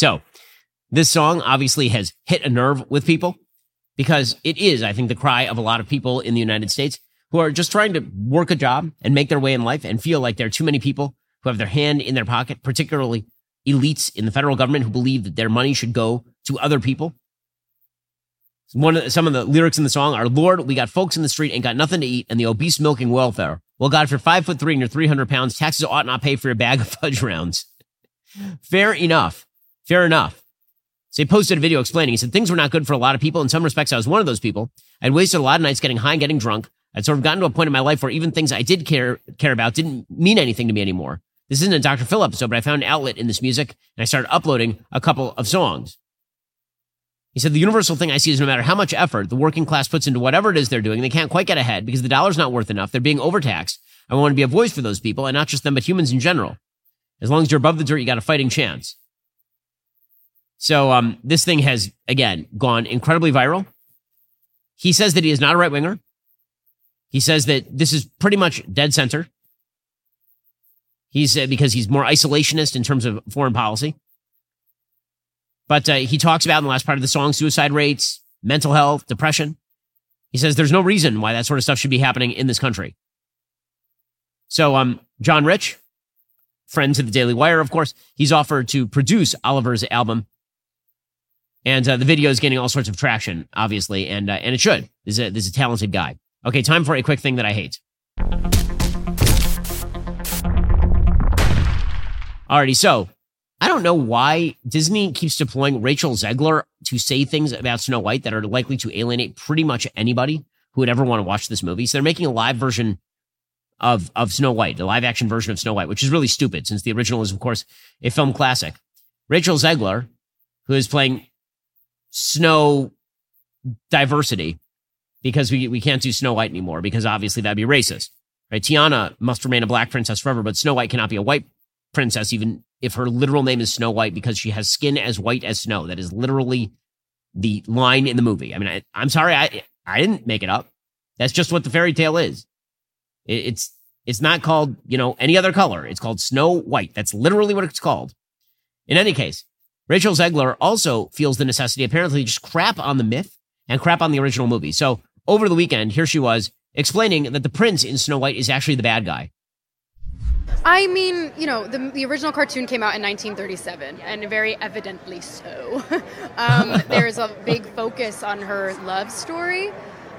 so this song obviously has hit a nerve with people because it is, I think, the cry of a lot of people in the United States who are just trying to work a job and make their way in life and feel like there are too many people who have their hand in their pocket, particularly elites in the federal government who believe that their money should go to other people. One of the, some of the lyrics in the song are, Lord, we got folks in the street ain't got nothing to eat and the obese milking welfare. Well, God, for five foot three and you're 300 pounds, taxes ought not pay for your bag of *laughs* fudge rounds. Fair enough. Fair enough. So he posted a video explaining. He said things were not good for a lot of people. In some respects, I was one of those people. I'd wasted a lot of nights getting high and getting drunk. I'd sort of gotten to a point in my life where even things I did care care about didn't mean anything to me anymore. This isn't a Dr. Phil episode, but I found an outlet in this music and I started uploading a couple of songs. He said the universal thing I see is no matter how much effort the working class puts into whatever it is they're doing, they can't quite get ahead because the dollar's not worth enough. They're being overtaxed. I want to be a voice for those people and not just them, but humans in general. As long as you're above the dirt, you got a fighting chance. So um, this thing has again gone incredibly viral. He says that he is not a right winger. He says that this is pretty much dead center. He's uh, because he's more isolationist in terms of foreign policy. But uh, he talks about in the last part of the song suicide rates, mental health, depression. He says there's no reason why that sort of stuff should be happening in this country. So, um, John Rich, friend to the Daily Wire, of course, he's offered to produce Oliver's album and uh, the video is gaining all sorts of traction, obviously, and uh, and it should. This is, a, this is a talented guy. Okay, time for a quick thing that I hate. Alrighty, so I don't know why Disney keeps deploying Rachel Zegler to say things about Snow White that are likely to alienate pretty much anybody who would ever want to watch this movie. So they're making a live version of of Snow White, the live action version of Snow White, which is really stupid since the original is, of course, a film classic. Rachel Zegler, who is playing Snow diversity, because we, we can't do Snow White anymore, because obviously that'd be racist. Right? Tiana must remain a black princess forever, but Snow White cannot be a white princess, even if her literal name is Snow White, because she has skin as white as snow. That is literally the line in the movie. I mean, I, I'm sorry, I I didn't make it up. That's just what the fairy tale is. It, it's it's not called you know any other color. It's called Snow White. That's literally what it's called. In any case, Rachel Zegler also feels the necessity apparently to just crap on the myth and crap on the original movie. So over the weekend, here she was explaining that the prince in Snow White is actually the bad guy. I mean, you know, the, the original cartoon came out in 1937, and very evidently so. *laughs* um, there's a big focus on her love story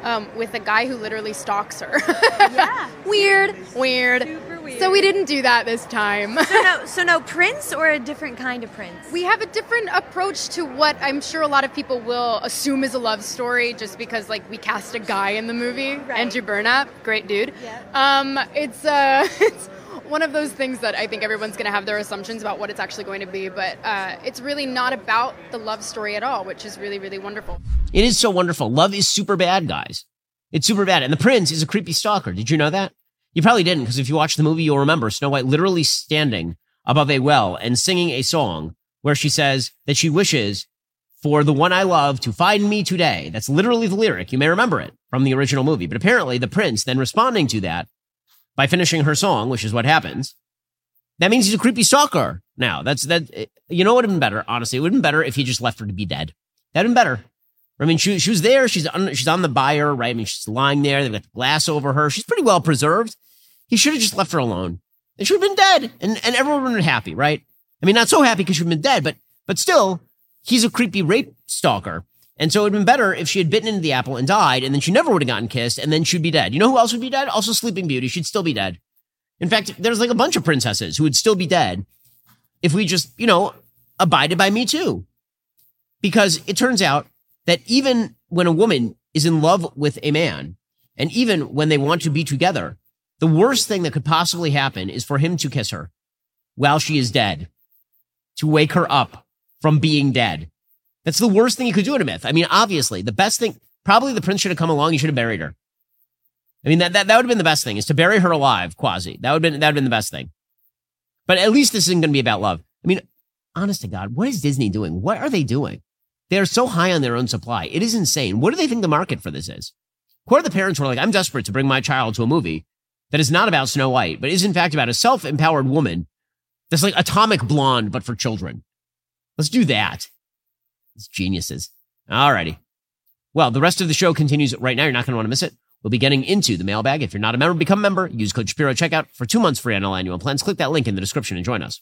um, with a guy who literally stalks her. *laughs* yeah. weird, weird. Weird. So we didn't do that this time. so no, *laughs* so no prince or a different kind of prince. We have a different approach to what I'm sure a lot of people will assume is a love story, just because like we cast a guy in the movie, Right. Andrew Burnap, great dude. Um, it's uh, *laughs* it's one of those things that I think everyone's going to have their assumptions about what it's actually going to be, but uh, it's really not about the love story at all, which is really really wonderful. It is so wonderful. Love is super bad, guys. It's super bad. And the prince is a creepy stalker. Did you know that? You probably didn't, because if you watch the movie, you'll remember Snow White literally standing above a well and singing a song where she says that she wishes for the one I love to find me today. That's literally the lyric. You may remember it from the original movie. But apparently, the prince then responding to that by finishing her song, which is what happens, that means he's a creepy stalker. Now, that's that. Eh, you know what would have been better? Honestly, it would have been better if he just left her to be dead. That'd been better. I mean, she, she was there. She's on, she's on the buyer, right? I mean, she's lying there. They've got the glass over her. She's pretty well preserved. He should have just left her alone. And she would have been dead, and, and everyone would have been happy, right? I mean, not so happy because she would have been dead, but but still, he's a creepy rape stalker. And so it would have been better if she had bitten into the apple and died, and then she never would have gotten kissed, and then she'd be dead. You know who else would be dead? Also, Sleeping Beauty. She'd still be dead. In fact, there's like a bunch of princesses who would still be dead if we just, you know, abided by Me Too. Because it turns out that even when a woman is in love with a man, and even when they want to be together, the worst thing that could possibly happen is for him to kiss her while she is dead, to wake her up from being dead. That's the worst thing you could do in a myth. I mean, obviously, the best thing, probably the prince should have come along. He should have buried her. I mean, that, that, that would have been the best thing is to bury her alive, quasi. That would have been, that would have been the best thing. But at least this isn't going to be about love. I mean, honest to God, what is Disney doing? What are they doing? They are so high on their own supply. It is insane. What do they think the market for this is? What are the parents who are like, I'm desperate to bring my child to a movie that is not about Snow White, but is in fact about a self empowered woman that's like atomic blonde, but for children. Let's do that. It's geniuses. Alrighty. Well, the rest of the show continues right now. You're not going to want to miss it. We'll be getting into the mailbag. If you're not a member, become a member. Use code Shapiro checkout for two months free on all annual plans. Click that link in the description and join us.